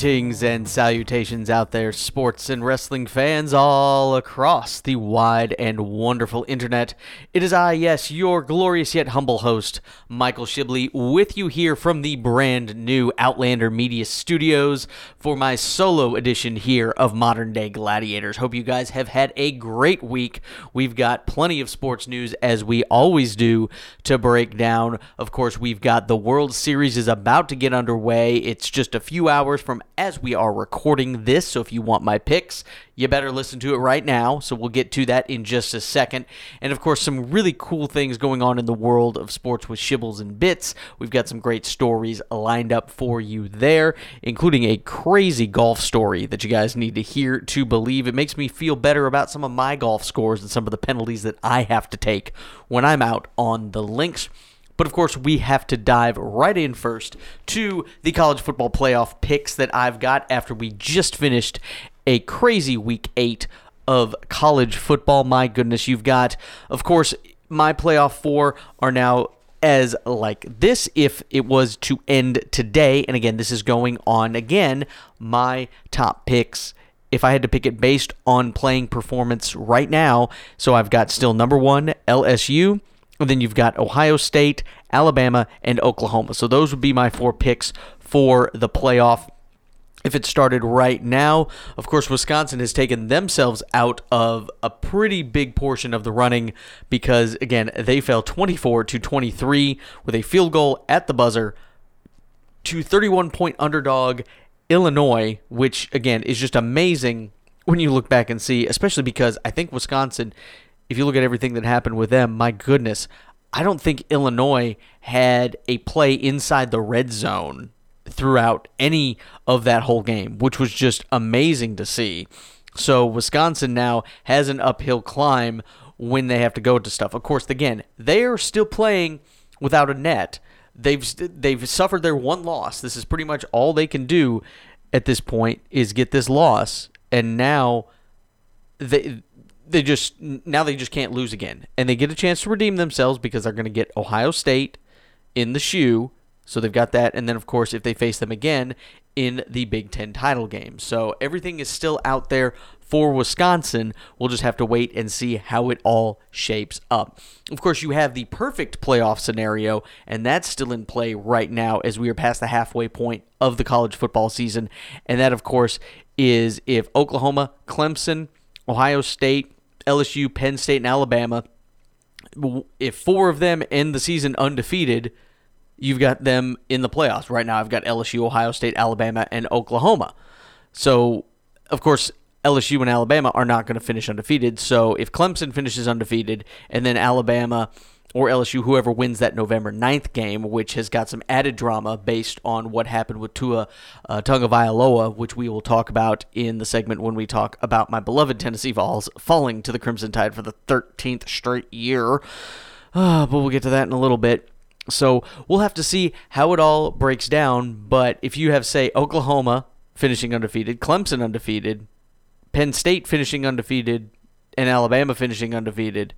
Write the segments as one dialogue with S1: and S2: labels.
S1: Greetings and salutations out there, sports and wrestling fans all across the wide and wonderful internet. It is I, yes, your glorious yet humble host, Michael Shibley, with you here from the brand new Outlander Media Studios for my solo edition here of Modern Day Gladiators. Hope you guys have had a great week. We've got plenty of sports news, as we always do, to break down. Of course, we've got the World Series is about to get underway. It's just a few hours from as we are recording this. So if you want my picks, you better listen to it right now. So we'll get to that in just a second. And of course, some really cool things going on in the world of sports with Shibbles and Bits. We've got some great stories lined up for you there, including a crazy golf story that you guys need to hear to believe. It makes me feel better about some of my golf scores and some of the penalties that I have to take when I'm out on the links. But of course, we have to dive right in first to the college football playoff picks that I've got after we just finished a crazy week eight of college football. My goodness, you've got, of course, my playoff four are now as like this if it was to end today. And again, this is going on again. My top picks if I had to pick it based on playing performance right now, so I've got still number one, LSU. And then you've got Ohio State, Alabama, and Oklahoma. So those would be my four picks for the playoff. If it started right now, of course, Wisconsin has taken themselves out of a pretty big portion of the running because, again, they fell 24 to 23 with a field goal at the buzzer to 31 point underdog Illinois, which, again, is just amazing when you look back and see, especially because I think Wisconsin if you look at everything that happened with them, my goodness, I don't think Illinois had a play inside the red zone throughout any of that whole game, which was just amazing to see. So Wisconsin now has an uphill climb when they have to go to stuff. Of course, again, they are still playing without a net. They've they've suffered their one loss. This is pretty much all they can do at this point is get this loss, and now they they just now they just can't lose again, and they get a chance to redeem themselves because they're going to get Ohio State in the shoe. So they've got that, and then of course if they face them again in the Big Ten title game. So everything is still out there for Wisconsin. We'll just have to wait and see how it all shapes up. Of course, you have the perfect playoff scenario, and that's still in play right now as we are past the halfway point of the college football season. And that, of course, is if Oklahoma, Clemson, Ohio State, LSU, Penn State, and Alabama, if four of them end the season undefeated, you've got them in the playoffs. Right now, I've got LSU, Ohio State, Alabama, and Oklahoma. So, of course, LSU and Alabama are not going to finish undefeated. So, if Clemson finishes undefeated and then Alabama or LSU, whoever wins that November 9th game, which has got some added drama based on what happened with Tua uh, Tagovailoa, which we will talk about in the segment when we talk about my beloved Tennessee Vols falling to the Crimson Tide for the 13th straight year. Uh, but we'll get to that in a little bit. So we'll have to see how it all breaks down. But if you have, say, Oklahoma finishing undefeated, Clemson undefeated, Penn State finishing undefeated, and Alabama finishing undefeated,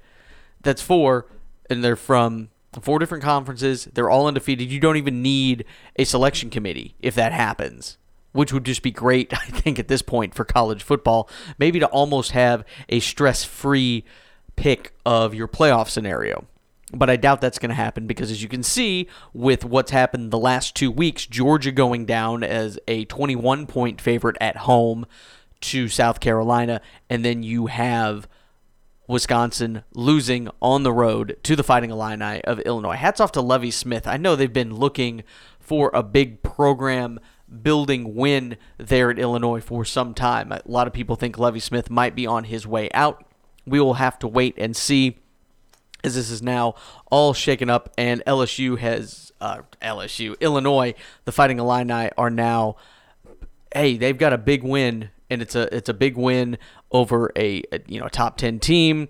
S1: that's four and they're from four different conferences. They're all undefeated. You don't even need a selection committee if that happens, which would just be great, I think, at this point for college football. Maybe to almost have a stress free pick of your playoff scenario. But I doubt that's going to happen because, as you can see, with what's happened the last two weeks, Georgia going down as a 21 point favorite at home to South Carolina, and then you have Wisconsin losing on the road to the Fighting Illini of Illinois. Hats off to Lovie Smith. I know they've been looking for a big program building win there at Illinois for some time. A lot of people think Lovie Smith might be on his way out. We will have to wait and see as this is now all shaken up and LSU has uh, LSU Illinois the Fighting Illini are now hey they've got a big win and it's a it's a big win over a, a you know top ten team.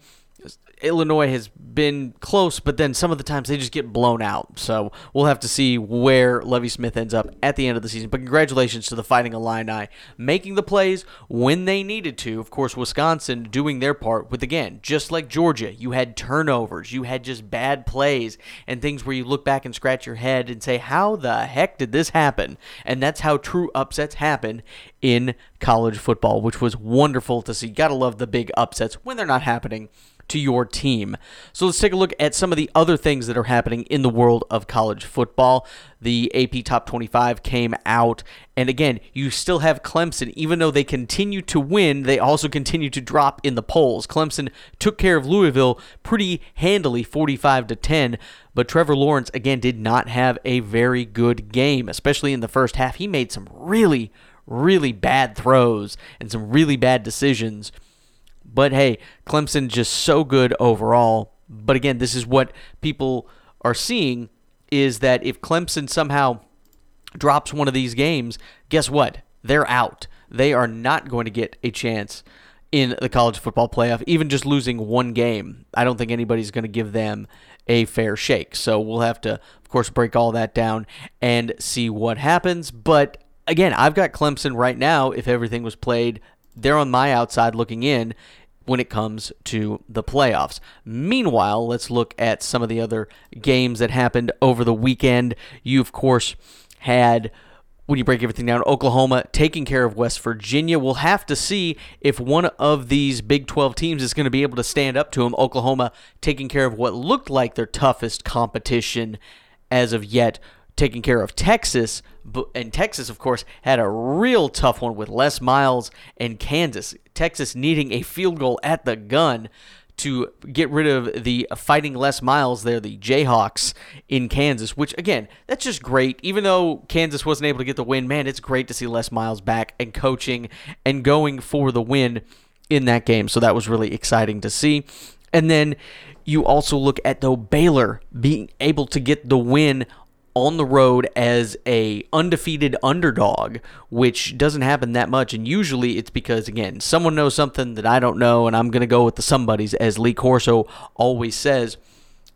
S1: Illinois has been close, but then some of the times they just get blown out. So we'll have to see where Lovie Smith ends up at the end of the season. But congratulations to the Fighting Illini making the plays when they needed to. Of course, Wisconsin doing their part with, again, just like Georgia, you had turnovers, you had just bad plays and things where you look back and scratch your head and say, how the heck did this happen? And that's how true upsets happen in college football, which was wonderful to see. Gotta love the big upsets when they're not happening to your team. So let's take a look at some of the other things that are happening in the world of college football. The AP Top 25 came out, and again, you still have Clemson. Even though they continue to win, they also continue to drop in the polls. Clemson took care of Louisville pretty handily, 45 to 10. But Trevor Lawrence again did not have a very good game, especially in the first half. He made some really, really bad throws and some really bad decisions but hey, Clemson just so good overall. But again, this is what people are seeing is that if Clemson somehow drops one of these games, guess what? They're out. They are not going to get a chance in the college football playoff, even just losing one game. I don't think anybody's going to give them a fair shake. So we'll have to, of course, break all that down and see what happens. But again, I've got Clemson right now. If everything was played, they're on my outside looking in when it comes to the playoffs. Meanwhile, let's look at some of the other games that happened over the weekend. You, of course, had when you break everything down, Oklahoma taking care of West Virginia. We'll have to see if one of these Big 12 teams is going to be able to stand up to them. Oklahoma taking care of what looked like their toughest competition as of yet taking care of Texas. And Texas, of course, had a real tough one with Les Miles and Kansas. Texas needing a field goal at the gun to get rid of the fighting Les Miles there, the Jayhawks in Kansas, which again, that's just great. Even though Kansas wasn't able to get the win, man, it's great to see Les Miles back and coaching and going for the win in that game. So that was really exciting to see. And then you also look at though Baylor being able to get the win on the road as a undefeated underdog, which doesn't happen that much. And usually it's because again, someone knows something that I don't know, and I'm gonna go with the somebodies, as Lee Corso always says.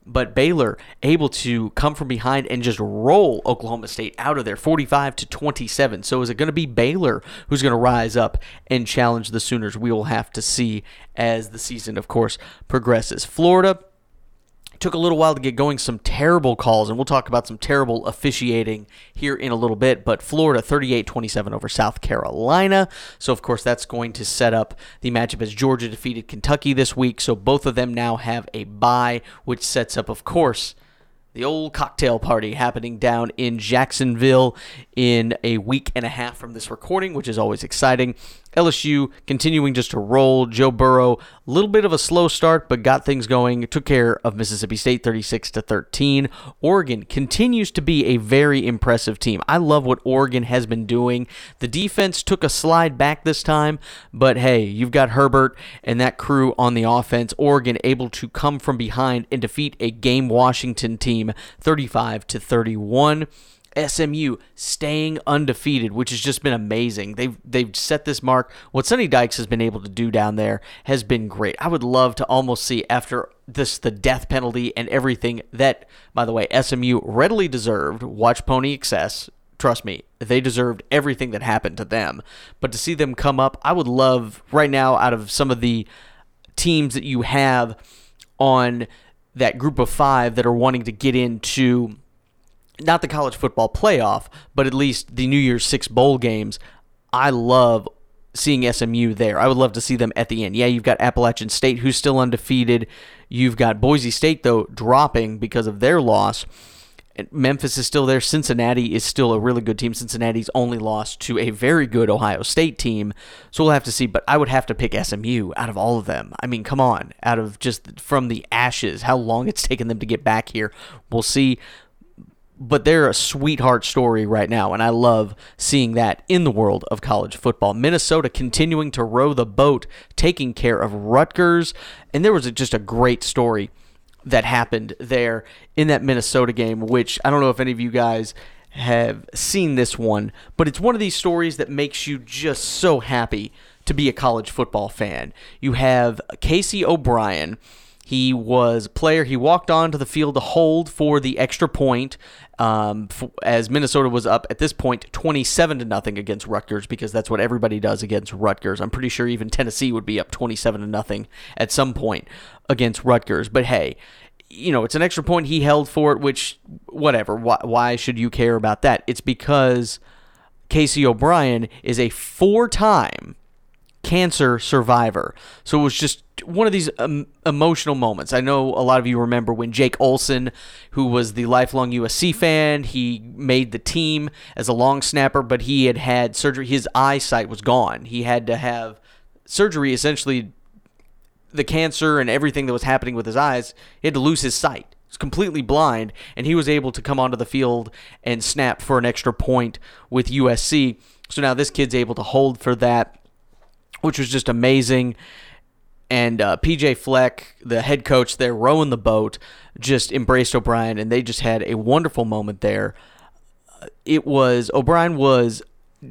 S1: But Baylor able to come from behind and just roll Oklahoma State out of there 45 to 27. So is it going to be Baylor who's going to rise up and challenge the Sooners? We will have to see as the season, of course, progresses. Florida took a little while to get going. Some terrible calls, and we'll talk about some terrible officiating here in a little bit. But Florida 38 27 over South Carolina. So, of course, that's going to set up the matchup as Georgia defeated Kentucky this week. So, both of them now have a bye, which sets up, of course, the old cocktail party happening down in Jacksonville in a week and a half from this recording, which is always exciting. LSU continuing just to roll. Joe Burrow, a little bit of a slow start, but got things going. Took care of Mississippi State 36 to 13. Oregon continues to be a very impressive team. I love what Oregon has been doing. The defense took a slide back this time, but hey, you've got Herbert and that crew on the offense. Oregon able to come from behind and defeat a game Washington team 35 to 31. SMU staying undefeated, which has just been amazing. They've they've set this mark. What Sonny Dykes has been able to do down there has been great. I would love to almost see after this the death penalty and everything that, by the way, SMU readily deserved. Watch Pony Excess. Trust me, they deserved everything that happened to them. But to see them come up, I would love right now out of some of the teams that you have on that group of five that are wanting to get into not the college football playoff, but at least the New Year's Six bowl games. I love seeing SMU there. I would love to see them at the end. Yeah, you've got Appalachian State who's still undefeated. You've got Boise State though dropping because of their loss. Memphis is still there. Cincinnati is still a really good team. Cincinnati's only lost to a very good Ohio State team. So we'll have to see. But I would have to pick SMU out of all of them. I mean, come on. Out of just from the ashes, how long it's taken them to get back here. We'll see but they're a sweetheart story right now, and I love seeing that in the world of college football. Minnesota continuing to row the boat, taking care of Rutgers, and there was a, just a great story that happened there in that Minnesota game, which I don't know if any of you guys have seen this one, but it's one of these stories that makes you just so happy to be a college football fan. You have Casey O'Brien He was a player. He walked onto the field to hold for the extra point, um, f- as Minnesota was up at this point 27 to nothing against Rutgers because that's what everybody does against Rutgers. I'm pretty sure even Tennessee would be up 27 to nothing at some point against Rutgers. But hey, you know, it's an extra point he held for it, which, whatever. Why, why should you care about that? It's because Casey O'Brien is a four time cancer survivor. So it was just one of these um, emotional moments. I know a lot of you remember when Jake Olson, who was the lifelong USC fan, he made the team as a long snapper, but he had had surgery. His eyesight was gone. He had to have surgery essentially the cancer and everything that was happening with his eyes, he had to lose his sight. He was completely blind, and he was able to come onto the field and snap for an extra point with USC. So now this kid's able to hold for that, which was just amazing. And uh, PJ Fleck, the head coach there, rowing the boat, just embraced O'Brien, and they just had a wonderful moment there. It was O'Brien was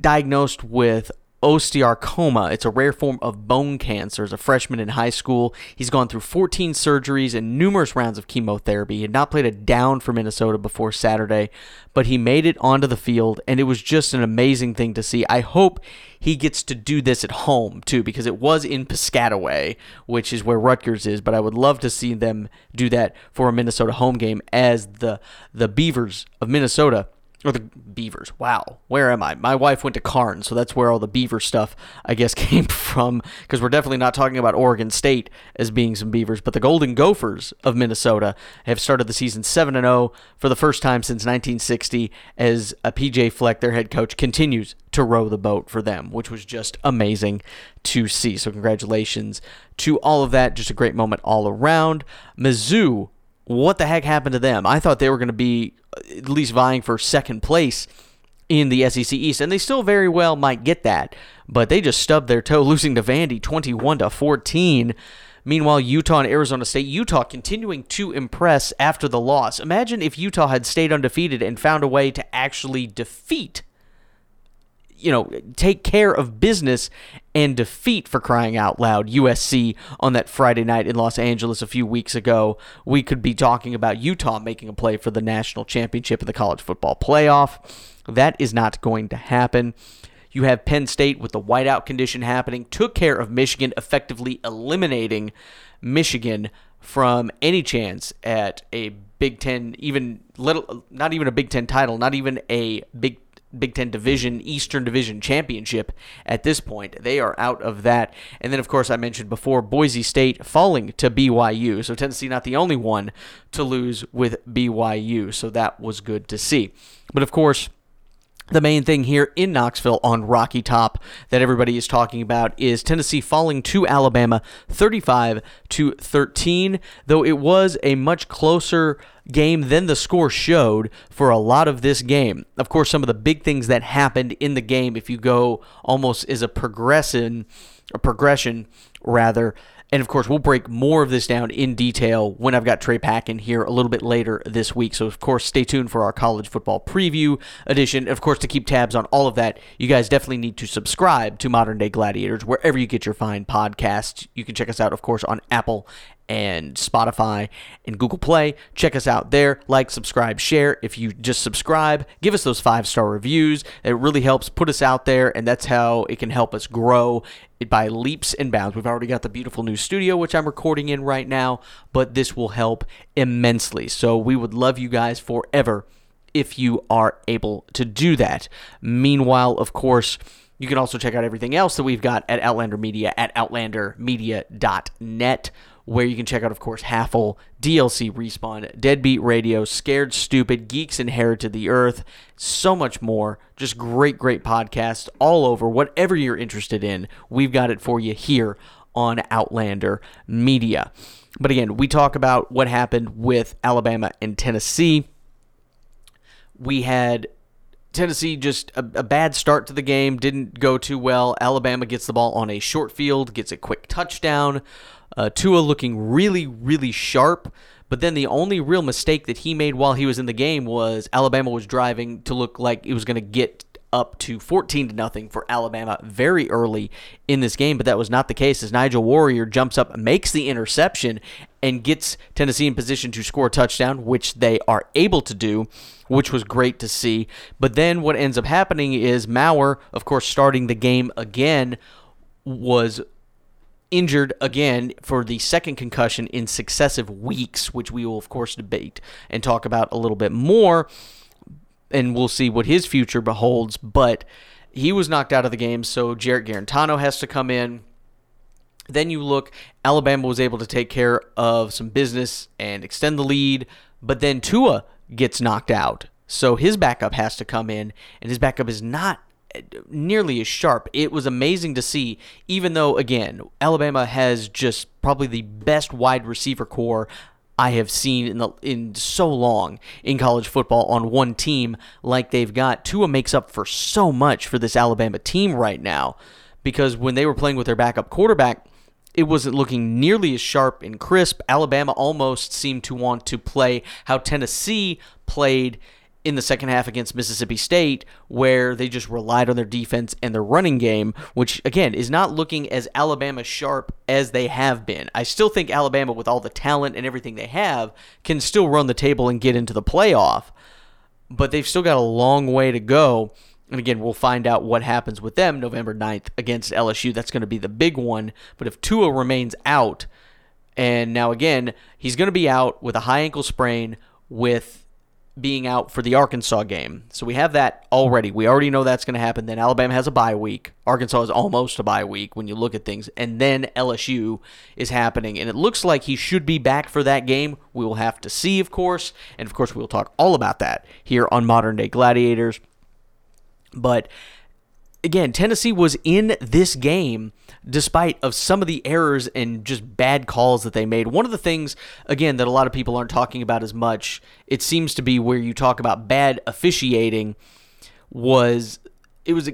S1: diagnosed with osteosarcoma. It's a rare form of bone cancer. As a freshman in high school, he's gone through 14 surgeries and numerous rounds of chemotherapy. He had not played a down for Minnesota before Saturday, but he made it onto the field, and it was just an amazing thing to see. I hope he gets to do this at home too, because it was in Piscataway, which is where Rutgers is. But I would love to see them do that for a Minnesota home game as the the Beavers of Minnesota or the beavers. Wow, where am I? My wife went to Carnes, so that's where all the beaver stuff, I guess, came from. Because we're definitely not talking about Oregon State as being some beavers, but the Golden Gophers of Minnesota have started the season seven and zero for the first time since 1960. As a PJ Fleck, their head coach, continues to row the boat for them, which was just amazing to see. So congratulations to all of that. Just a great moment all around. Mizzou what the heck happened to them? I thought they were going to be uh, at least vying for second place in the SEC East, and they still very well might get that. But they just stubbed their toe, losing to Vandy 21 to 14. Meanwhile, Utah and Arizona State, Utah continuing to impress after the loss. Imagine if Utah had stayed undefeated and found a way to actually defeat you know, take care of business and defeat for crying out loud USC on that Friday night in Los Angeles a few weeks ago. We could be talking about Utah making a play for the national championship in the college football playoff. That is not going to happen. You have Penn State with the whiteout condition happening, took care of Michigan, effectively eliminating Michigan from any chance at a Big Ten, even little, not even a Big Ten title, not even a Big Big Ten Division, Eastern Division Championship at this point. They are out of that. And then, of course, I mentioned before Boise State falling to BYU. So Tennessee not the only one to lose with BYU. So that was good to see. But of course, the main thing here in Knoxville on Rocky Top that everybody is talking about is Tennessee falling to Alabama 35 to 13, though it was a much closer game than the score showed for a lot of this game. Of course, some of the big things that happened in the game if you go almost as a progression, a progression rather, and of course, we'll break more of this down in detail when I've got Trey Packin here a little bit later this week. So, of course, stay tuned for our college football preview edition. Of course, to keep tabs on all of that, you guys definitely need to subscribe to Modern Day Gladiators wherever you get your fine podcasts. You can check us out, of course, on Apple and Spotify and Google Play. Check us out there. Like, subscribe, share. If you just subscribe, give us those five star reviews. It really helps put us out there, and that's how it can help us grow by leaps and bounds. We've already got the beautiful new studio, which I'm recording in right now, but this will help immensely. So we would love you guys forever if you are able to do that. Meanwhile, of course, you can also check out everything else that we've got at Outlander Media at outlandermedia.net where you can check out, of course, Halfle, DLC Respawn, Deadbeat Radio, Scared Stupid, Geeks Inherited the Earth, so much more. Just great, great podcasts all over. Whatever you're interested in, we've got it for you here on Outlander Media. But again, we talk about what happened with Alabama and Tennessee. We had Tennessee just a, a, bad start to the game, didn't go too well. Alabama gets the ball on a short field, gets a quick touchdown. Uh, Tua looking really, really sharp. But then the only real mistake that he made while he was in the game was Alabama was driving to look like it was going to get up to 14 to nothing for Alabama very early in this game, but that was not the case as Nigel Warrior jumps up, makes the interception, and gets Tennessee in position to score a touchdown, which they are able to do, which was great to see. But then what ends up happening is Maurer, of course, starting the game again, was injured again for the second concussion in successive weeks, which we will, of course, debate and talk about a little bit more. And we'll see what his future beholds. But he was knocked out of the game, so Jarrett Guarantano has to come in. Then you look, Alabama was able to take care of some business and extend the lead, but then Tua gets knocked out. So his backup has to come in, and his backup is not eh, nearly as sharp. It was amazing to see, even though, again, Alabama has just probably the best wide receiver corps I have seen in the in so long in college football on one team like they've got. Tua makes up for so much for this Alabama team right now because when they were playing with their backup quarterback, it wasn't looking nearly as sharp and crisp. Alabama almost seemed to want to play how Tennessee played in the second half against Mississippi State, where they just relied on their defense and their running game, which again is not looking as Alabama sharp as they have been. I still think Alabama, with all the talent and everything they have, can still run the table and get into the playoff, but they've still got a long way to go. And again, we'll find out what happens with them November 9th against LSU. That's going to be the big one. But if Tua remains out, and now again, he's going to be out with a high ankle sprain with being out for the Arkansas game. So we have that already. We already know that's going to happen. Then Alabama has a bye week. Arkansas is almost a bye week when you look at things. And then LSU is happening. And it looks like he should be back for that game. We will have to see, of course. And of course, we'll talk all about that here on Modern Day Gladiators. But again, Tennessee was in this game despite of some of the errors and just bad calls that they made. One of the things again that a lot of people aren't talking about as much, it seems to be where you talk about bad officiating was it was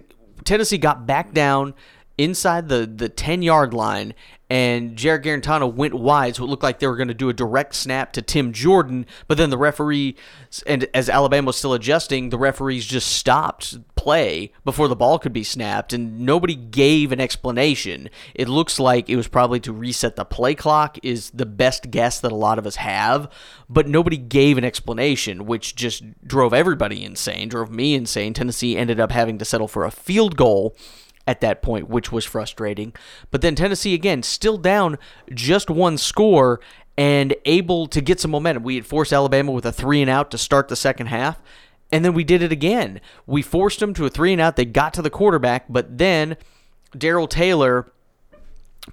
S1: Tennessee got back down inside the the 10 yard line and Jared Guarantano went wide, so it looked like they were going to do a direct snap to Tim Jordan. But then the referee, and as Alabama was still adjusting, the referees just stopped play before the ball could be snapped, and nobody gave an explanation. It looks like it was probably to reset the play clock, is the best guess that a lot of us have, but nobody gave an explanation, which just drove everybody insane, drove me insane. Tennessee ended up having to settle for a field goal at that point, which was frustrating. But then Tennessee, again, still down just one score and able to get some momentum. We had forced Alabama with a three and out to start the second half, and then we did it again. We forced them to a three and out. They got to the quarterback, but then Darrell Taylor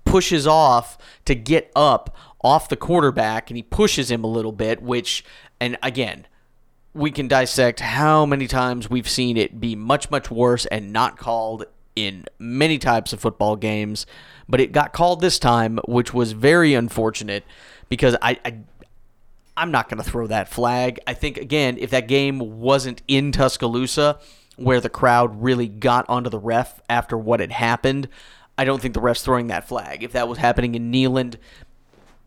S1: pushes off to get up off the quarterback, and he pushes him a little bit, which, and again, we can dissect how many times we've seen it be much, much worse and not called in many types of football games, but it got called this time, which was very unfortunate because I, I I'm not going to throw that flag. I think again, if that game wasn't in Tuscaloosa, where the crowd really got onto the ref after what had happened, I don't think the ref's throwing that flag. If that was happening in Neyland,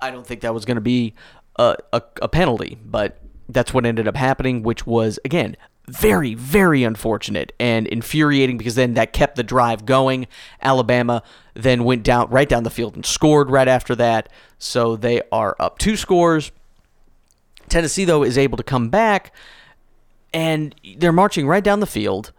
S1: I don't think that was going to be a, a, a penalty. But that's what ended up happening, which was again very, very unfortunate and infuriating because then that kept the drive going. Alabama then went down right down the field and scored right after that. So they are up two scores. Tennessee, though, is able to come back and they're marching right down the field.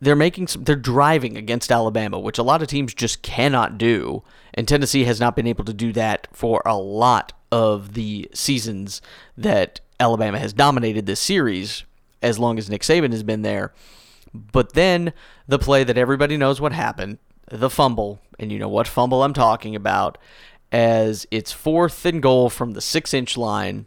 S1: They're making some, they're driving against Alabama, which a lot of teams just cannot do. And Tennessee has not been able to do that for a lot of the seasons that Alabama has dominated this series as long as Nick Saban has been there. But then the play that everybody knows what happened, the fumble, and you know what fumble I'm talking about, as it's fourth and goal from the six inch line,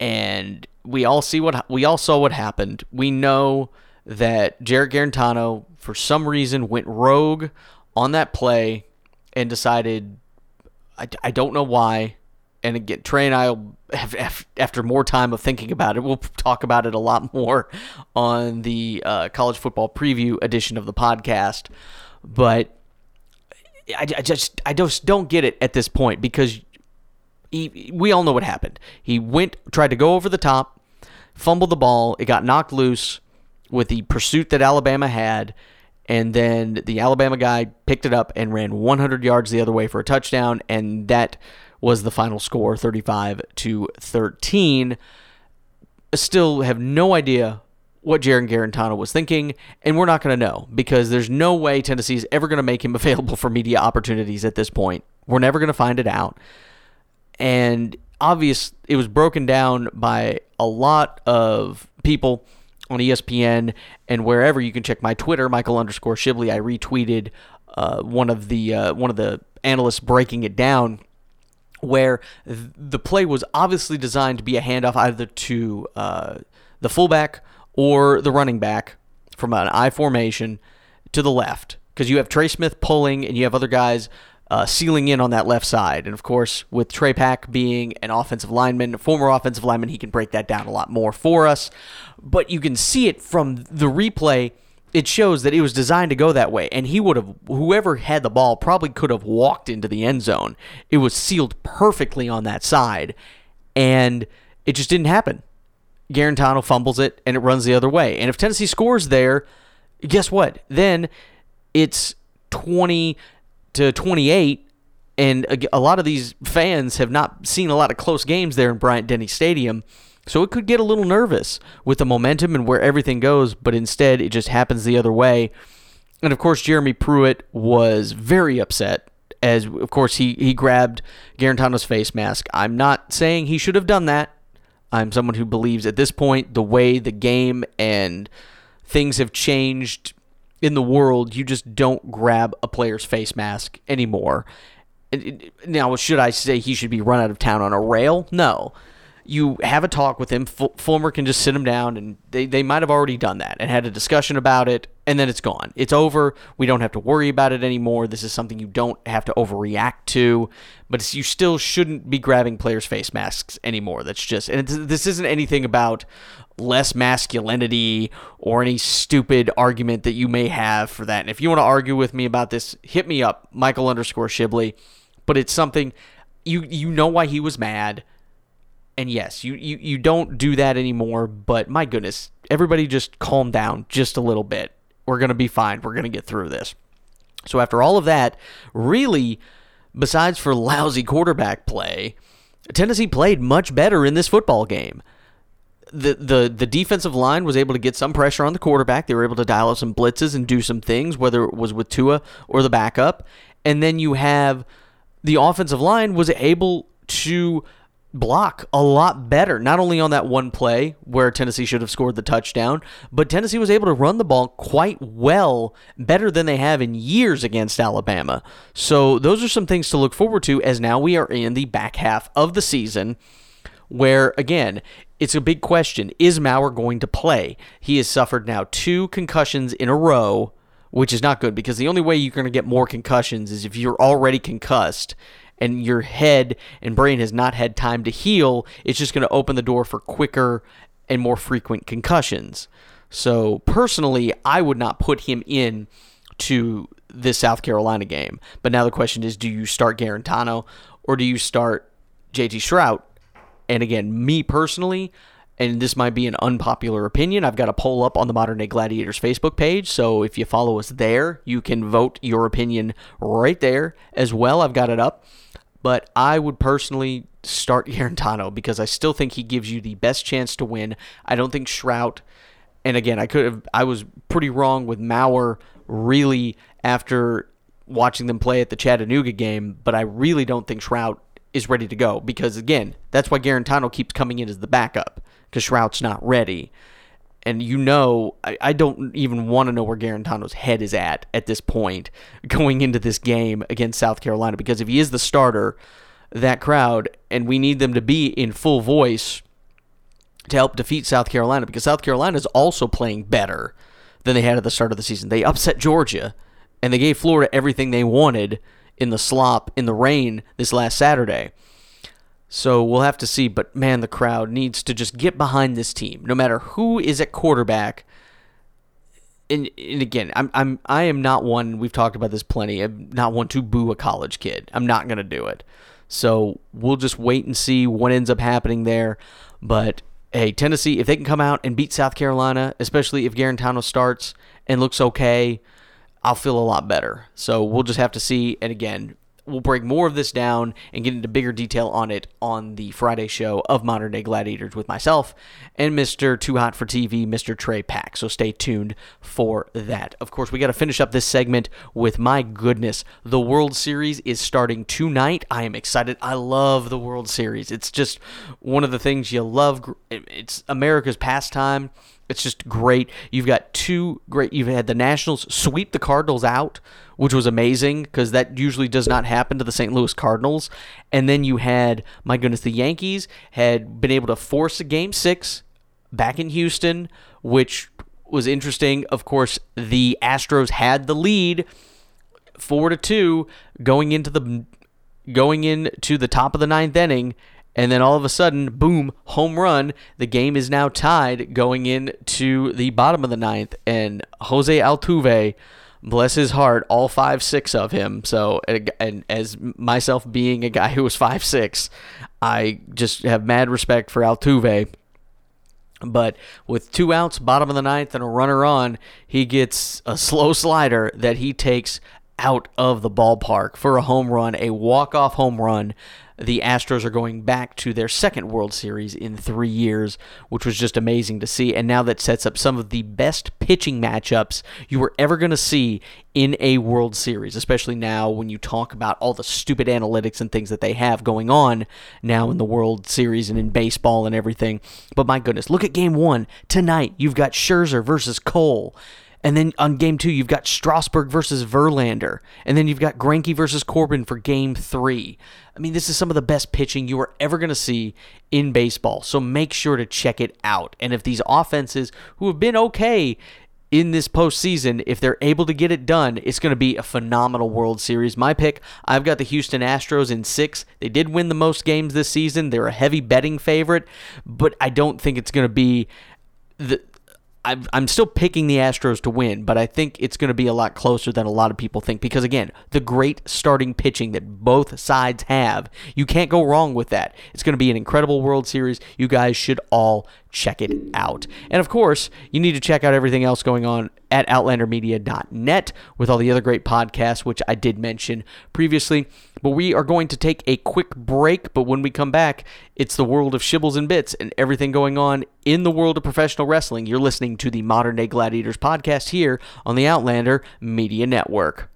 S1: and we all see what we all saw what happened. We know that Jared Guarantano, for some reason, went rogue on that play and decided, I, I don't know why, and again, Trey and I, have after more time of thinking about it, we'll talk about it a lot more on the uh, college football preview edition of the podcast. But I, I, just, I just don't get it at this point because he, we all know what happened. He went, tried to go over the top, fumbled the ball, it got knocked loose, with the pursuit that Alabama had. And then the Alabama guy picked it up and ran 100 yards the other way for a touchdown. And that was the final score 35 to 13. Still have no idea what Jarrett Guarantano was thinking, and we're not going to know because there's no way Tennessee is ever going to make him available for media opportunities at this point. We're never going to find it out. And obvious, it was broken down by a lot of people on ESPN and wherever you can check my Twitter, Michael underscore Shibley. I retweeted uh, one of the uh, one of the analysts breaking it down where the play was obviously designed to be a handoff either to uh, the fullback or the running back from an I formation to the left because you have Trey Smith pulling and you have other guys uh, sealing in on that left side. And of course, with Trey Pack being an offensive lineman, former offensive lineman, he can break that down a lot more for us. But you can see it from the replay it shows that it was designed to go that way. And he would have, whoever had the ball probably could have walked into the end zone. It was sealed perfectly on that side. And it just didn't happen. Guarantano fumbles it and it runs the other way. And if Tennessee scores there, guess what? Then it's 20 to 28. And a lot of these fans have not seen a lot of close games there in Bryant Denny Stadium. So it could get a little nervous with the momentum and where everything goes, but instead it just happens the other way. And of course, Jeremy Pruitt was very upset as, of course, he, he grabbed Guarantano's face mask. I'm not saying he should have done that. I'm someone who believes at this point, the way the game and things have changed in the world, you just don't grab a player's face mask anymore. Now, should I say he should be run out of town on a rail? No you have a talk with him. F- Fulmer can just sit him down, and they, they might have already done that and had a discussion about it, and then it's gone. It's over. We don't have to worry about it anymore. This is something you don't have to overreact to, but you still shouldn't be grabbing players' face masks anymore. That's just, and this isn't anything about less masculinity or any stupid argument that you may have for that. And if you want to argue with me about this, hit me up, Michael underscore Shibley. But it's something you you know why he was mad and yes, you, you, you don't do that anymore, but my goodness, everybody just calm down just a little bit. We're going to be fine. We're going to get through this. So, after all of that, really, besides for lousy quarterback play, Tennessee played much better in this football game. The, the the defensive line was able to get some pressure on the quarterback. They were able to dial up some blitzes and do some things, whether it was with Tua or the backup. And then you have the offensive line was able to block a lot better, not only on that one play where Tennessee should have scored the touchdown, but Tennessee was able to run the ball quite well, better than they have in years against Alabama. So those are some things to look forward to as now we are in the back half of the season where again, it's a big question. Is Maurer going to play? He has suffered now two concussions in a row, which is not good because the only way you're going to get more concussions is if you're already concussed and your head and brain has not had time to heal, it's just going to open the door for quicker and more frequent concussions. So personally, I would not put him in to this South Carolina game. But now the question is, do you start Guarantano or do you start JT Shrout? And again, me personally, and this might be an unpopular opinion. I've got a poll up on the Modern Day Gladiators Facebook page, so if you follow us there, you can vote your opinion right there as well. I've got it up. But I would personally start Guarantano because I still think he gives you the best chance to win. I don't think Shrout, and again, I could have, I was pretty wrong with Maurer really after watching them play at the Chattanooga game, but I really don't think Shrout is ready to go because again, that's why Guarantano keeps coming in as the backup because Shrout's not ready and you know, I, I don't even want to know where Guarantano's head is at at this point going into this game against South Carolina because if he is the starter, that crowd, and we need them to be in full voice to help defeat South Carolina because South Carolina is also playing better than they had at the start of the season. They upset Georgia and they gave Florida everything they wanted in the slop, in the rain this last Saturday. So we'll have to see, but man, the crowd needs to just get behind this team, no matter who is at quarterback. And, and again, I'm I'm I am not one. We've talked about this plenty. I'm not one to boo a college kid. I'm not gonna do it. So we'll just wait and see what ends up happening there. But hey, Tennessee, if they can come out and beat South Carolina, especially if Guarantano starts and looks okay, I'll feel a lot better. So we'll just have to see. And again, we'll break more of this down and get into bigger detail on it on the Friday show of Modern Day Gladiators with myself and Mr. Too Hot for TV, Mr. Trey Pack. So stay tuned for that. Of course, we got to finish up this segment with my goodness, the World Series is starting tonight. I am excited. I love the World Series. It's just one of the things you love. It's America's pastime. It's just great. You've got two great. You've had the Nationals sweep the Cardinals out, which was amazing because that usually does not happen to the St. Louis Cardinals. And then you had, my goodness, the Yankees had been able to force a game six back in Houston, which was interesting. Of course, the Astros had the lead four to two going into the going into the top of the ninth inning and then all of a sudden, boom, home run. The game is now tied going into the bottom of the ninth. And Jose Altuve, bless his heart, all five six of him. So, and as myself being a guy who was five six, I just have mad respect for Altuve. But with two outs, bottom of the ninth, and a runner on, he gets a slow slider that he takes out of the ballpark for a home run, a walk off home run the Astros are going back to their second World Series in three years, which was just amazing to see. And now that sets up some of the best pitching matchups you were ever going to see in a World Series, especially now when you talk about all the stupid analytics and things that they have going on now in the World Series and in baseball and everything. But my goodness, look at game one tonight. You've got Scherzer versus Cole. And then on game two, you've got Strasburg versus Verlander. And then you've got Greinke versus Corbin for game three. I mean, this is some of the best pitching you are ever going to see in baseball. So make sure to check it out. And if these offenses, who have been okay in this postseason, if they're able to get it done, it's going to be a phenomenal World Series. My pick, I've got the Houston Astros in six. They did win the most games this season. They're a heavy betting favorite, but I don't think it's going to be the I'm, I'm still picking the Astros to win, but I think it's going to be a lot closer than a lot of people think because, again, the great starting pitching that both sides have, you can't go wrong with that. It's going to be an incredible World Series. You guys should all check it out. And of course, you need to check out everything else going on at outlandermedia.net with all the other great podcasts, which I did mention previously. But we are going to take a quick break. But when we come back, it's the world of shibbles and bits and everything going on in the world of professional wrestling. You're listening to the Modern Day Gladiators podcast here on the Outlander Media Network.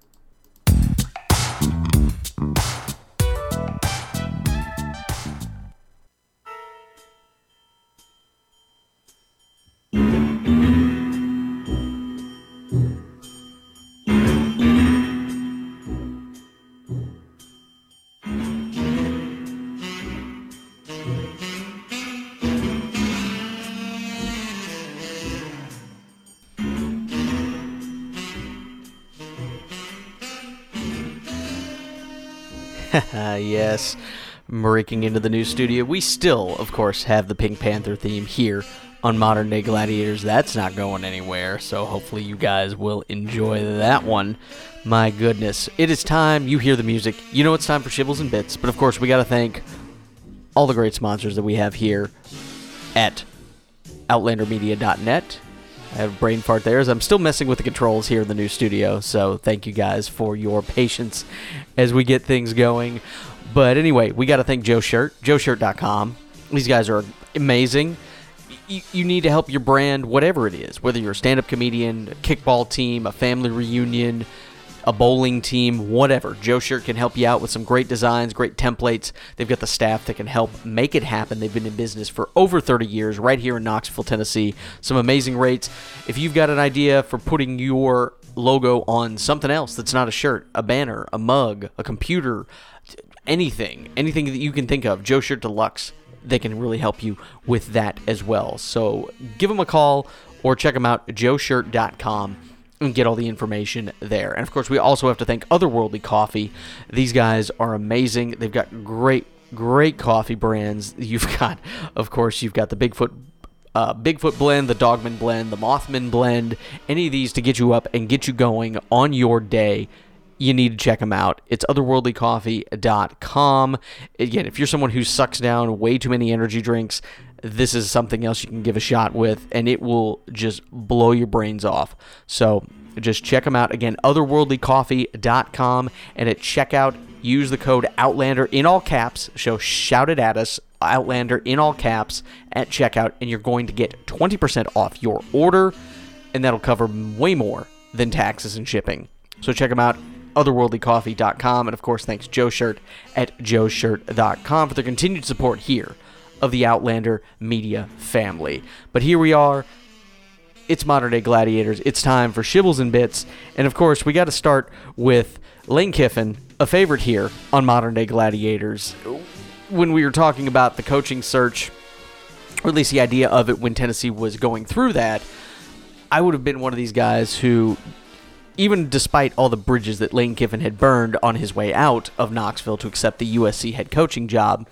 S1: yes, breaking into the new studio. We still, of course, have the Pink Panther theme here on Modern Day Gladiators. That's not going anywhere, so hopefully you guys will enjoy that one. My goodness, it is time. You hear the music. You know it's time for Shibbles and Bits, but of course, we got to thank all the great sponsors that we have here at OutlanderMedia.net. I have a brain fart there as I'm still messing with the controls here in the new studio. So thank you guys for your patience as we get things going. But anyway, we got to thank Joe Shirt, joeshirt.com. These guys are amazing. You, you need to help your brand, whatever it is, whether you're a stand up comedian, a kickball team, a family reunion, a bowling team, whatever. Joe Shirt can help you out with some great designs, great templates. They've got the staff that can help make it happen. They've been in business for over 30 years right here in Knoxville, Tennessee. Some amazing rates. If you've got an idea for putting your logo on something else that's not a shirt, a banner, a mug, a computer, anything, anything that you can think of, Joe Shirt Deluxe, they can really help you with that as well. So give them a call or check them out, joeshirt.com and get all the information there. And of course, we also have to thank Otherworldly Coffee. These guys are amazing. They've got great, great coffee brands. You've got, of course, you've got the Bigfoot. Uh, Bigfoot blend, the Dogman blend, the Mothman blend, any of these to get you up and get you going on your day you need to check them out. It's otherworldlycoffee.com. Again, if you're someone who sucks down way too many energy drinks, this is something else you can give a shot with, and it will just blow your brains off. So just check them out again, otherworldlycoffee.com, and at checkout, use the code Outlander in all caps. So shout it at us, Outlander in all caps at checkout, and you're going to get 20% off your order, and that'll cover way more than taxes and shipping. So check them out, otherworldlycoffee.com, and of course, thanks Joe Shirt at joeshirt.com for their continued support here of the Outlander media family. But here we are. It's modern day gladiators. It's time for Shibbles and Bits. And of course, we got to start with Lane Kiffin, a favorite here on modern day gladiators. When we were talking about the coaching search, or at least the idea of it when Tennessee was going through that, I would have been one of these guys who, even despite all the bridges that Lane Kiffin had burned on his way out of Knoxville to accept the USC head coaching job,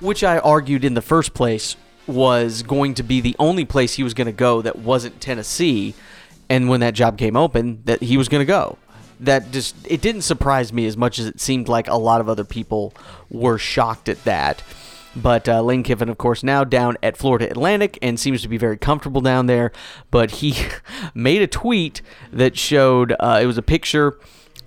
S1: which I argued in the first place was going to be the only place he was going to go that wasn't Tennessee. And when that job came open, that he was going to go. That just it didn't surprise me as much as it seemed like a lot of other people were shocked at that. But uh, Lane Kiffin, of course, now down at Florida Atlantic and seems to be very comfortable down there. But he made a tweet that showed uh, it was a picture.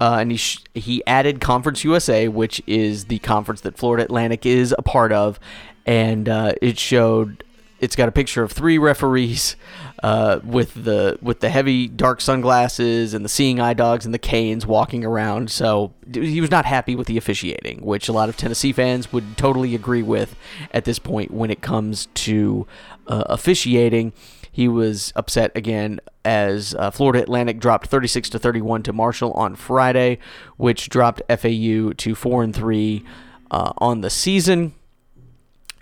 S1: Uh, and he sh- he added Conference USA, which is the conference that Florida Atlantic is a part of, and uh, it showed it's got a picture of three referees uh, with the with the heavy dark sunglasses and the seeing eye dogs and the canes walking around. So he was not happy with the officiating, which a lot of Tennessee fans would totally agree with at this point when it comes to uh, officiating. He was upset again as uh, Florida Atlantic dropped 36 to 31 to Marshall on Friday, which dropped FAU to four and three uh, on the season.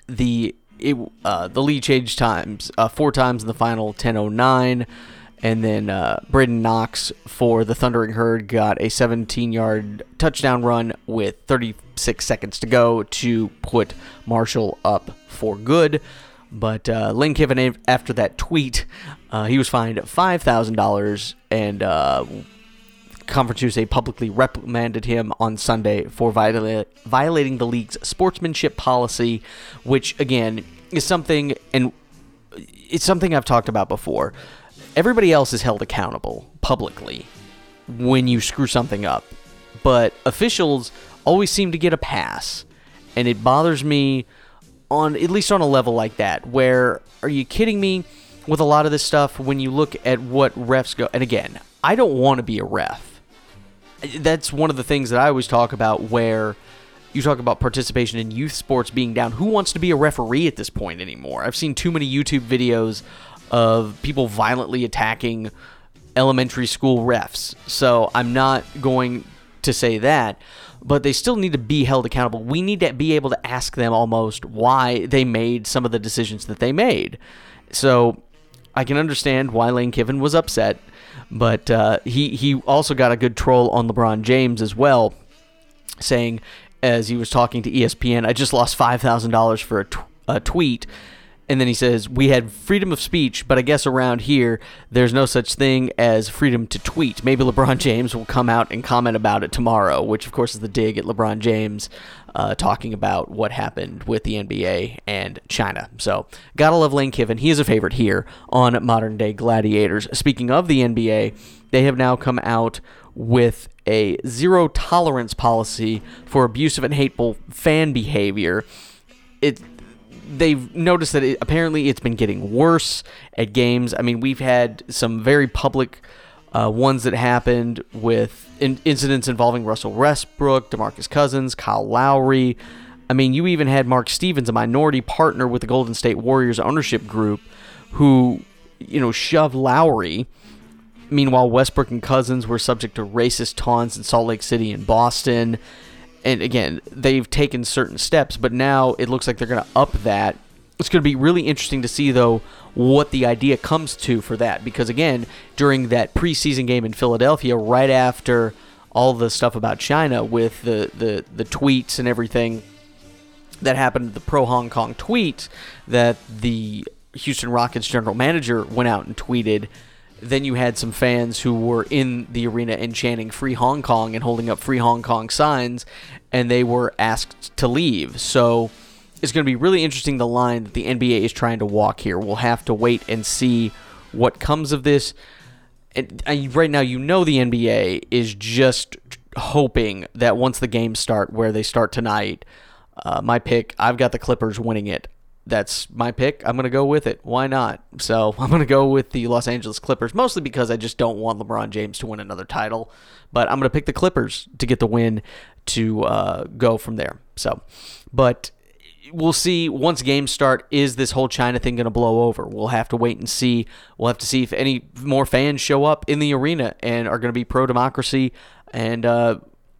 S1: The it, uh, the lead changed times uh, four times in the final 10:09, and then uh, Brenden Knox for the Thundering Herd got a 17-yard touchdown run with 36 seconds to go to put Marshall up for good. But uh, Lane Kiffin, after that tweet, uh, he was fined five thousand dollars, and uh, Conference USA publicly reprimanded him on Sunday for viola- violating the league's sportsmanship policy, which again is something, and it's something I've talked about before. Everybody else is held accountable publicly when you screw something up, but officials always seem to get a pass, and it bothers me on at least on a level like that where are you kidding me with a lot of this stuff when you look at what refs go and again i don't want to be a ref. That's one of the things that i always talk about where you talk about participation in youth sports being down. Who wants to be a referee at this point anymore? I've seen too many youtube videos of people violently attacking elementary school refs. So i'm not going to say that but they still need to be held accountable. We need to be able to ask them almost why they made some of the decisions that they made. So I can understand why Lane Kiffin was upset, but uh, he he also got a good troll on LeBron James as well, saying as he was talking to ESPN, I just lost five thousand dollars for a, tweet and then he says, We had freedom of speech, but I guess around here, there's no such thing as freedom to tweet. Maybe LeBron James will come out and comment about it tomorrow, which, of course, is the dig at LeBron James uh, talking about what happened with the NBA and China. So, gotta love Lane Kiffin. He is a favorite here on Modern Day Gladiators. Speaking of the NBA, they have now come out with a zero tolerance policy for abusive and hateful fan behavior. It they've noticed that it, apparently it's been getting worse at games. I mean, we've had some very public uh, ones that happened with in- incidents involving Russell Westbrook, DeMarcus Cousins, Kyle Lowry. I mean, you even had Mark Stevens, a minority partner with the Golden State Warriors ownership group, who, you know, shoved Lowry. Meanwhile, Westbrook and Cousins were subject to racist taunts in Salt Lake City and Boston and again, they've taken certain steps, but now it looks like they're going to up that. It's going to be really interesting to see, though, what the idea comes to for that. Because, again, during that preseason game in Philadelphia, right after all the stuff about China with the, the, the tweets and everything that happened, the pro Hong Kong tweet that the Houston Rockets general manager went out and tweeted then you had some fans who were in the arena and chanting free Hong Kong and holding up free Hong Kong signs, and they were asked to leave. So it's going to be really interesting the line that the NBA is trying to walk here. We'll have to wait and see what comes of this. And uh, right now, you know the NBA is just hoping that once the games start, where they start tonight, uh, my pick, I've got the Clippers winning it. That's my pick. I'm going to go with it. Why not? So I'm going to go with the Los Angeles Clippers, mostly because I just don't want LeBron James to win another title. But I'm going to pick the Clippers to get the win to uh, go from there. So, but we'll see once games start is this whole china thing going to blow over we'll have to wait and see we'll have to see if any more fans show up in the arena and are going to be pro-democracy and uh,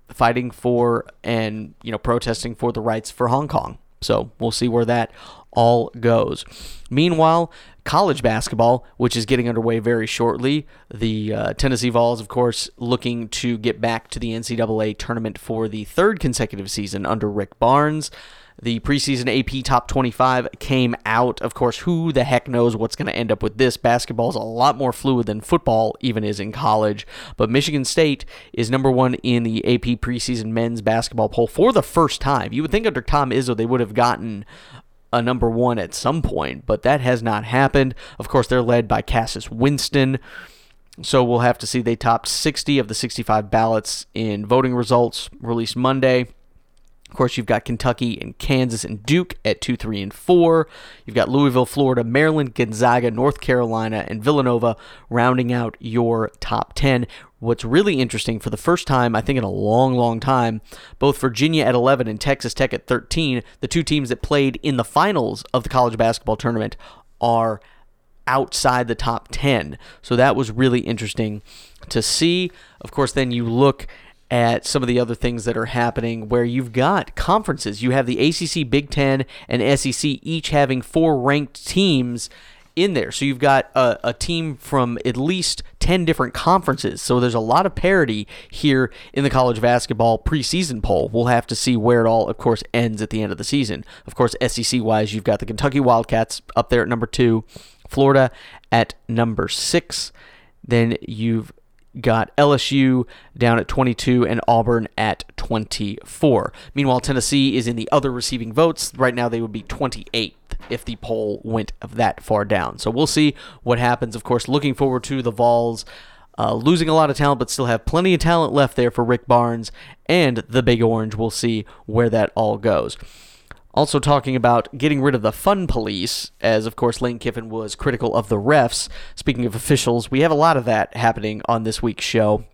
S1: fighting for and you know protesting for the rights for hong kong so we'll see where that all goes meanwhile college basketball which is getting underway very shortly the uh, tennessee vols of course looking to get back to the ncaa tournament for the third consecutive season under rick barnes the preseason AP top 25 came out. Of course, who the heck knows what's going to end up with this? Basketball is a lot more fluid than football even is in college. But Michigan State is number one in the AP preseason men's basketball poll for the first time. You would think under Tom Izzo they would have gotten a number one at some point, but that has not happened. Of course, they're led by Cassius Winston. So we'll have to see. They topped 60 of the 65 ballots in voting results released Monday. Of course, you've got Kentucky and Kansas and Duke at 2, 3, and 4. You've got Louisville, Florida, Maryland, Gonzaga, North Carolina, and Villanova rounding out your top 10. What's really interesting for the first time, I think in a long, long time, both Virginia at 11 and Texas Tech at 13, the two teams that played in the finals of the college basketball tournament, are outside the top 10. So that was really interesting to see. Of course, then you look at some of the other things that are happening where you've got conferences. You have the ACC, Big Ten, and SEC each having four ranked teams in there. So you've got a, a, team from at least 10 different conferences. So there's a lot of parity here in the college basketball preseason poll. We'll have to see where it all, of course, ends at the end of the season. Of course, SEC wise, you've got the Kentucky Wildcats up there at number two, Florida at number six. Then you've got LSU down at 22 and Auburn at 24. Meanwhile, Tennessee is in the other receiving votes. Right now, they would be 28th if the poll went that far down. So we'll see what happens. Of course, looking forward to the Vols. Uh, losing a lot of talent, but still have plenty of talent left there for Rick Barnes and the Big Orange. We'll see where that all goes. Also, talking about getting rid of the fun police, as of course Lane Kiffin was critical of the refs. Speaking of officials, we have a lot of that happening on this week's show.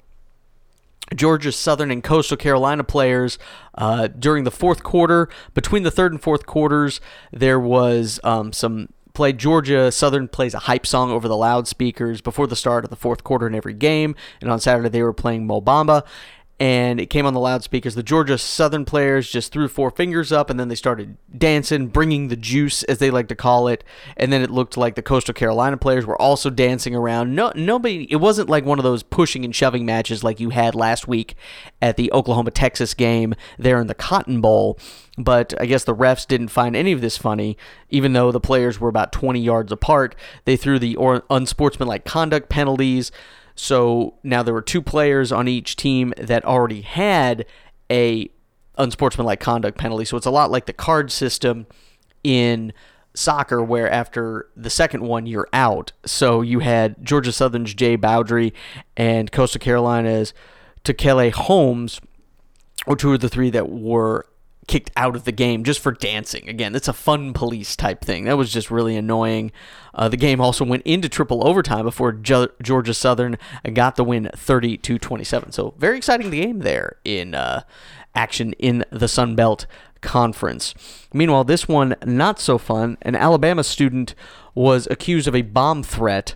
S1: Georgia Southern and Coastal Carolina players uh, during the fourth quarter. Between the third and fourth quarters, there was um, some play. Georgia Southern plays a hype song over the loudspeakers before the start of the fourth quarter in every game. And on Saturday, they were playing Mo Bamba and it came on the loudspeakers. The Georgia Southern players just threw four fingers up and then they started dancing, bringing the juice, as they like to call it. And then it looked like the Coastal Carolina players were also dancing around. No, nobody. It wasn't like one of those pushing and shoving matches like you had last week at the Oklahoma Texas game there in the Cotton Bowl. But I guess the refs didn't find any of this funny, even though the players were about 20 yards apart. They threw the unsportsmanlike conduct penalties. So now there were two players on each team that already had a unsportsmanlike conduct penalty. So it's a lot like the card system in soccer where after the second one you're out. So you had Georgia Southern's Jay Bowdry and Coastal Carolina's Tekele Holmes or two of the three that were kicked out of the game just for dancing. Again, that's a fun police type thing. That was just really annoying. Uh, the game also went into triple overtime before Georgia Southern got the win 30 to 27. So very exciting the game there in uh, action in the Sun Belt Conference. Meanwhile, this one not so fun. An Alabama student was accused of a bomb threat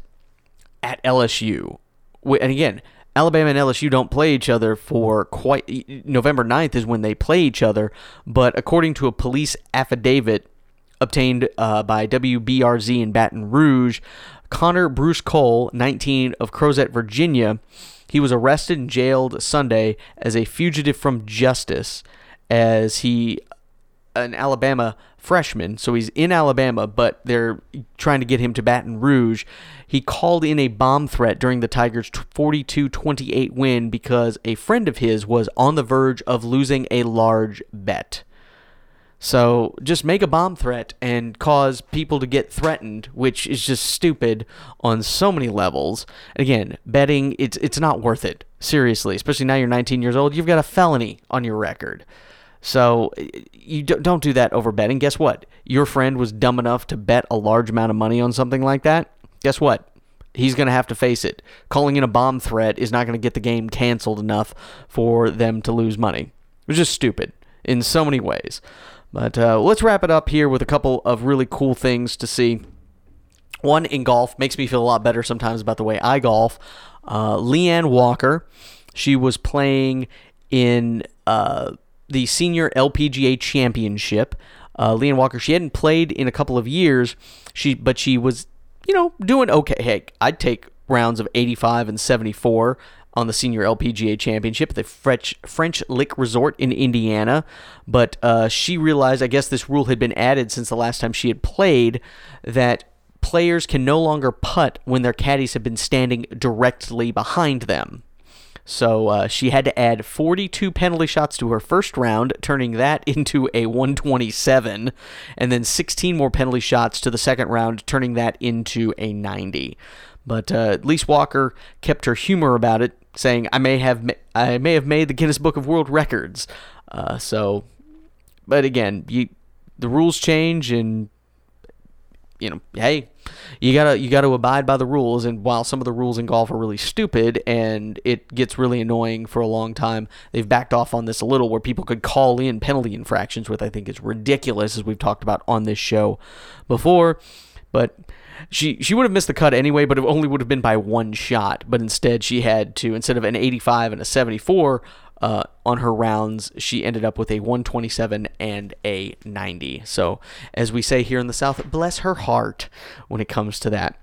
S1: at LSU. And again, Alabama and LSU don't play each other for quite November 9th is when they play each other, but according to a police affidavit obtained uh, by WBRZ in Baton Rouge, Connor Bruce Cole, 19 of Crozet, Virginia, he was arrested and jailed Sunday as a fugitive from justice as he an Alabama freshman, so he's in Alabama, but they're trying to get him to Baton Rouge. He called in a bomb threat during the Tigers' 42 28 win because a friend of his was on the verge of losing a large bet. So just make a bomb threat and cause people to get threatened, which is just stupid on so many levels. Again, betting it's it's not worth it. Seriously, especially now you're 19 years old, you've got a felony on your record. So you don't do that over betting. Guess what? Your friend was dumb enough to bet a large amount of money on something like that. Guess what? He's going to have to face it. Calling in a bomb threat is not going to get the game canceled enough for them to lose money. It was just stupid in so many ways. But uh, let's wrap it up here with a couple of really cool things to see. One in golf makes me feel a lot better sometimes about the way I golf. Uh, Leanne Walker, she was playing in uh, the senior LPGA championship. Uh, Leanne Walker, she hadn't played in a couple of years, she but she was, you know, doing okay. Hey, I'd take rounds of 85 and 74 on the Senior LPGA Championship at the French French Lick Resort in Indiana. But uh, she realized, I guess this rule had been added since the last time she had played, that players can no longer putt when their caddies have been standing directly behind them. So uh, she had to add 42 penalty shots to her first round, turning that into a 127, and then 16 more penalty shots to the second round, turning that into a 90. But uh, Walker kept her humor about it, saying, "I may have ma- I may have made the Guinness Book of World Records." Uh, so, but again, you, the rules change, and you know, hey, you gotta you gotta abide by the rules. And while some of the rules in golf are really stupid and it gets really annoying for a long time, they've backed off on this a little, where people could call in penalty infractions, which I think is ridiculous, as we've talked about on this show before. But she she would have missed the cut anyway, but it only would have been by one shot. But instead, she had to instead of an 85 and a 74 uh, on her rounds, she ended up with a 127 and a 90. So, as we say here in the South, bless her heart when it comes to that.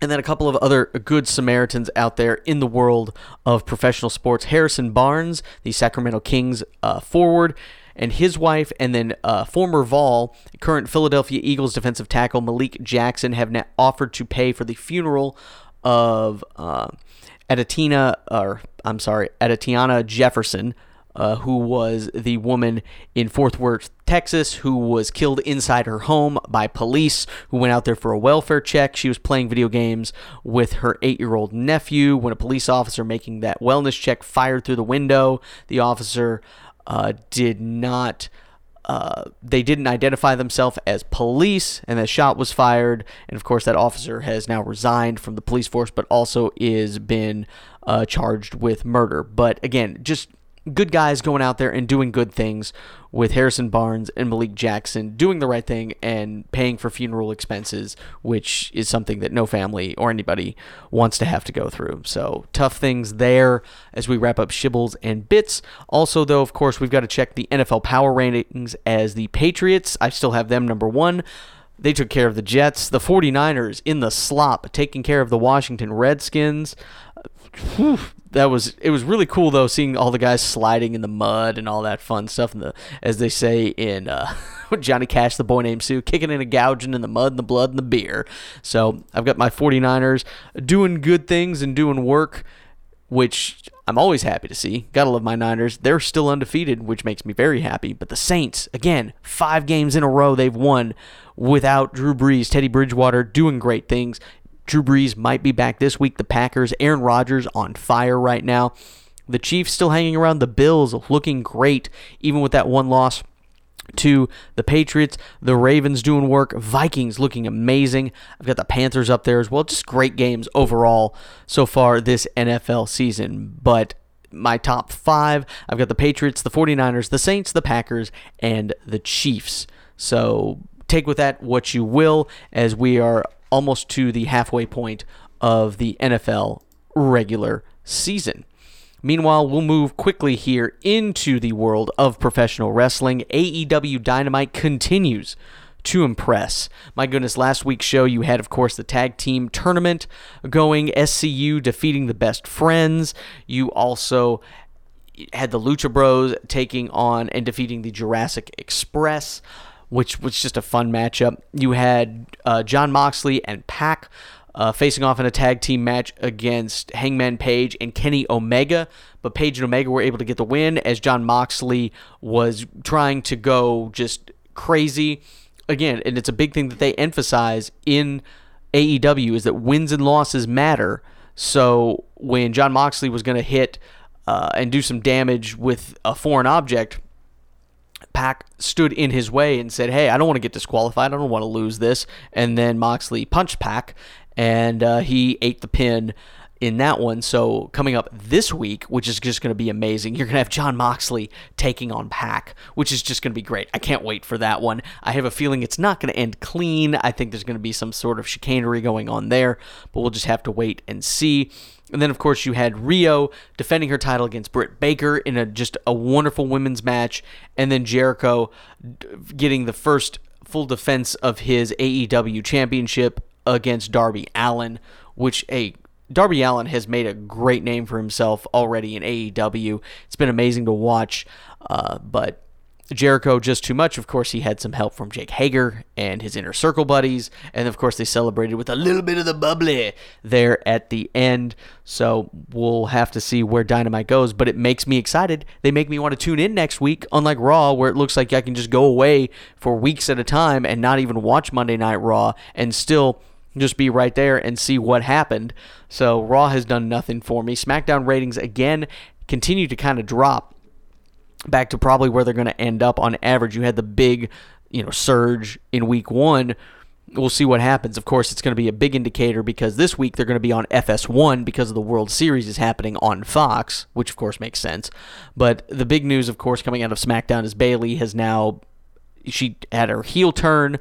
S1: And then a couple of other good Samaritans out there in the world of professional sports. Harrison Barnes, the Sacramento Kings uh, forward, and his wife, and then uh, former Vol, current Philadelphia Eagles defensive tackle Malik Jackson, have offered to pay for the funeral of uh, Adatina, or I'm sorry, Atatiana Jefferson, uh, who was the woman in Fort Worth, Texas, who was killed inside her home by police who went out there for a welfare check. She was playing video games with her eight year old nephew when a police officer making that wellness check fired through the window. The officer uh, did not. Uh, they didn't identify themselves as police, and the shot was fired. And of course, that officer has now resigned from the police force, but also is been uh, charged with murder. But again, just good guys going out there and doing good things with Harrison Barnes and Malik Jackson doing the right thing and paying for funeral expenses, which is something that no family or anybody wants to have to go through. So tough things there as we wrap up Shibbles and Bits. Also, though, of course, we've got to check the NFL power rankings as the Patriots. I still have them number one. They took care of the Jets. The 49ers in the slop, taking care of the Washington Redskins. Whew, that was it was really cool though seeing all the guys sliding in the mud and all that fun stuff and the as they say in uh, Johnny Cash the boy named Sue kicking and gouging in the mud and the blood and the beer. So I've got my 49ers doing good things and doing work which I'm always happy to see. Gotta love my Niners. They're still undefeated which makes me very happy. But the Saints again five games in a row they've won without Drew Brees. Teddy Bridgewater doing great things Drew Brees might be back this week. The Packers, Aaron Rodgers on fire right now. The Chiefs still hanging around. The Bills looking great, even with that one loss to the Patriots. The Ravens doing work. Vikings looking amazing. I've got the Panthers up there as well. Just great games overall so far this NFL season. But my top five, I've got the Patriots, the 49ers, the Saints, the Packers, and the Chiefs. So take with that what you will, as we are almost to the halfway point of the NFL regular season. Meanwhile, we'll move quickly here into the world of professional wrestling. AEW Dynamite continues to impress. My goodness, last week's show, you had, of course, the tag team tournament going, SCU defeating the best friends. You also had the Lucha Bros taking on and defeating the Jurassic Express which was just a fun matchup. You had uh, Jon Moxley and Pac uh, facing off in a tag team match against Hangman Page and Kenny Omega. But Page and Omega were able to get the win as Jon Moxley was trying to go just crazy. Again, and it's a big thing that they emphasize in AEW is that wins and losses matter. So when Jon Moxley was going to hit uh, and do some damage with a foreign object, Pac stood in his way and said, "Hey, I don't want to get disqualified. I don't want to lose this." And then Moxley punched Pac, and uh, he ate the pin in that one. So coming up this week, which is just going to be amazing, you're going to have Jon Moxley taking on Pac, which is just going to be great. I can't wait for that one. I have a feeling it's not going to end clean. I think there's going to be some sort of chicanery going on there, but we'll just have to wait and see. And then, of course, you had Riho defending her title against Britt Baker in a just a wonderful women's match, and then Jericho getting the first full defense of his AEW championship against Darby Allin, which a Darby Allin has made a great name for himself already in AEW. It's been amazing to watch, uh, but Jericho just too much. Of course, he had some help from Jake Hager and his inner circle buddies, and of course, they celebrated with a little bit of the bubbly there at the end. So we'll have to see where Dynamite goes, but it makes me excited. They make me want to tune in next week, unlike Raw, where it looks like I can just go away for weeks at a time and not even watch Monday Night Raw and still just be right there and see what happened. So Raw has done nothing for me. SmackDown ratings again continue to kind of drop back to probably where they're going to end up on average. You had the big, you know, surge in week 1. We'll see what happens. Of course, it's going to be a big indicator because this week they're going to be on FS1 because of the World Series is happening on Fox, which of course makes sense. But the big news, of course, coming out of SmackDown is Bayley has now she had her heel turn,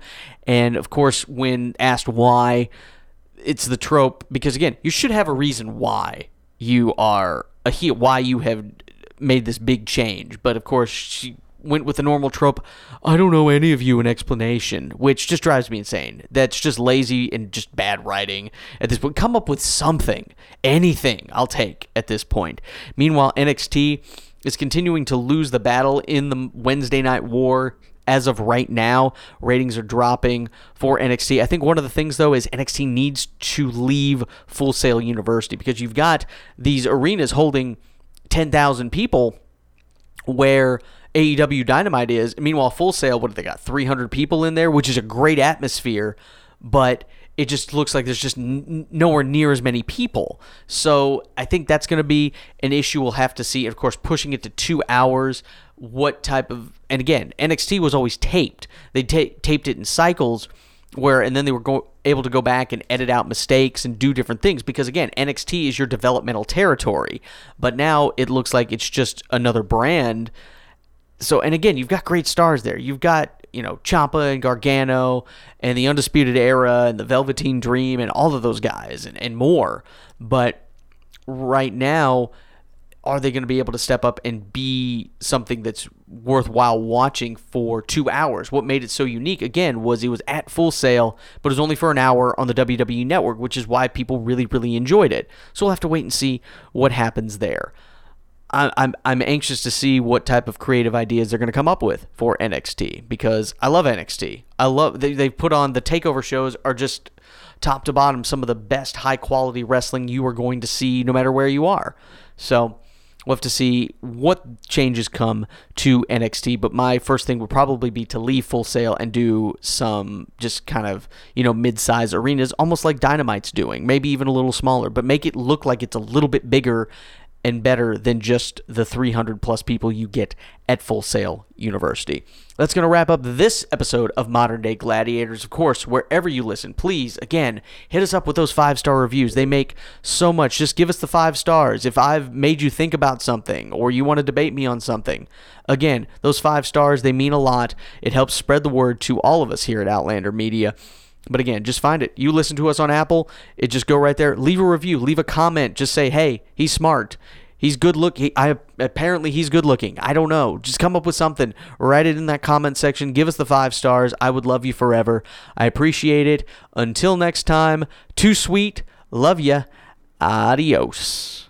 S1: and of course, when asked why, it's the trope because again, you should have a reason why you are a heel, why you have made this big change. But of course, she went with the normal trope. I don't know any of you an explanation, which just drives me insane. That's just lazy and just bad writing at this point. Come up with something, anything. I'll take at this point. Meanwhile, NXT is continuing to lose the battle in the Wednesday Night War as of right now, ratings are dropping for NXT. I think one of the things though is NXT needs to leave Full Sail University because you've got these arenas holding 10,000 people where AEW Dynamite is. Meanwhile, Full Sail, what have they got? 300 people in there, which is a great atmosphere, but it just looks like there's just n- nowhere near as many people. So I think that's going to be an issue we'll have to see. Of course, pushing it to two hours what type of and again NXT was always taped. They ta- taped it in cycles where and then they were go- able to go back and edit out mistakes and do different things because again NXT is your developmental territory. But now it looks like it's just another brand. So and again, you've got great stars there. You've got you know Ciampa and Gargano and the Undisputed Era and the Velveteen Dream and all of those guys and, and more. But right now are they going to be able to step up and be something that's worthwhile watching for two hours? What made it so unique, again, was it was at Full Sail, but it was only for an hour on the WWE Network, which is why people really, really enjoyed it. So we'll have to wait and see what happens there. I'm, I'm anxious to see what type of creative ideas they're going to come up with for NXT because I love NXT. I love they they put on the takeover shows are just top to bottom some of the best high quality wrestling you are going to see no matter where you are. So We'll have to see what changes come to NXT, but my first thing would probably be to leave Full Sail and do some just kind of, you know, mid-size arenas, almost like Dynamite's doing, maybe even a little smaller, but make it look like it's a little bit bigger and better than just the 300 plus people you get at Full Sail University. That's going to wrap up this episode of Modern Day Gladiators. Of course, wherever you listen, please, again, hit us up with those five star reviews. They make so much. Just give us the five stars. If I've made you think about something or you want to debate me on something, again, those five stars, they mean a lot. It helps spread the word to all of us here at Outlander Media. But again, just find it. You listen to us on Apple, it just go right there. Leave a review, leave a comment. Just say, "Hey, he's smart. He's good look. He, I apparently he's good looking. I don't know. Just come up with something. Write it in that comment section. Give us the five stars. I would love you forever. I appreciate it. Until next time, too sweet. Love ya. Adios.